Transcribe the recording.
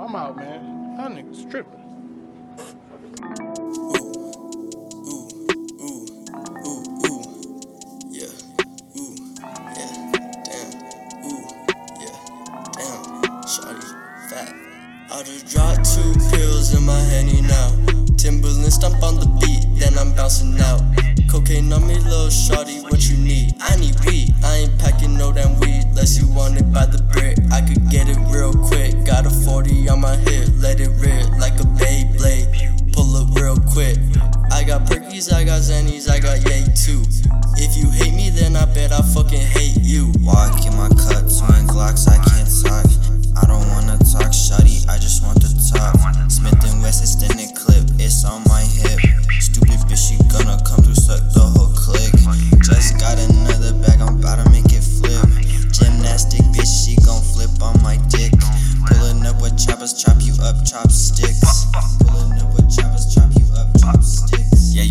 I'm out, man. Y'all niggas tripping. Ooh, ooh, ooh, ooh, ooh, yeah, ooh, yeah, damn, ooh, yeah, damn, shawty, fat. I just dropped two pills in my henny now. Timberland stomp on the beat, then I'm bouncing out. Cocaine on me, little shawty, what you need? I need weed, 40 on my hip, let it rip like a Beyblade. Pull up real quick. I got perkies, I got zennies, I got yay too. If you hate me, then I bet I fucking hate you. Walk in my cut, twin Glocks, I can't talk. I don't wanna talk, shuddy. I just want to talk. Smith and West extended clip, it's on my hip. Stupid bitch, she gonna come through, suck the whole clique. Just got another bag. chopsticks. Pulling up with choppers, chop you up, chopsticks. Yeah,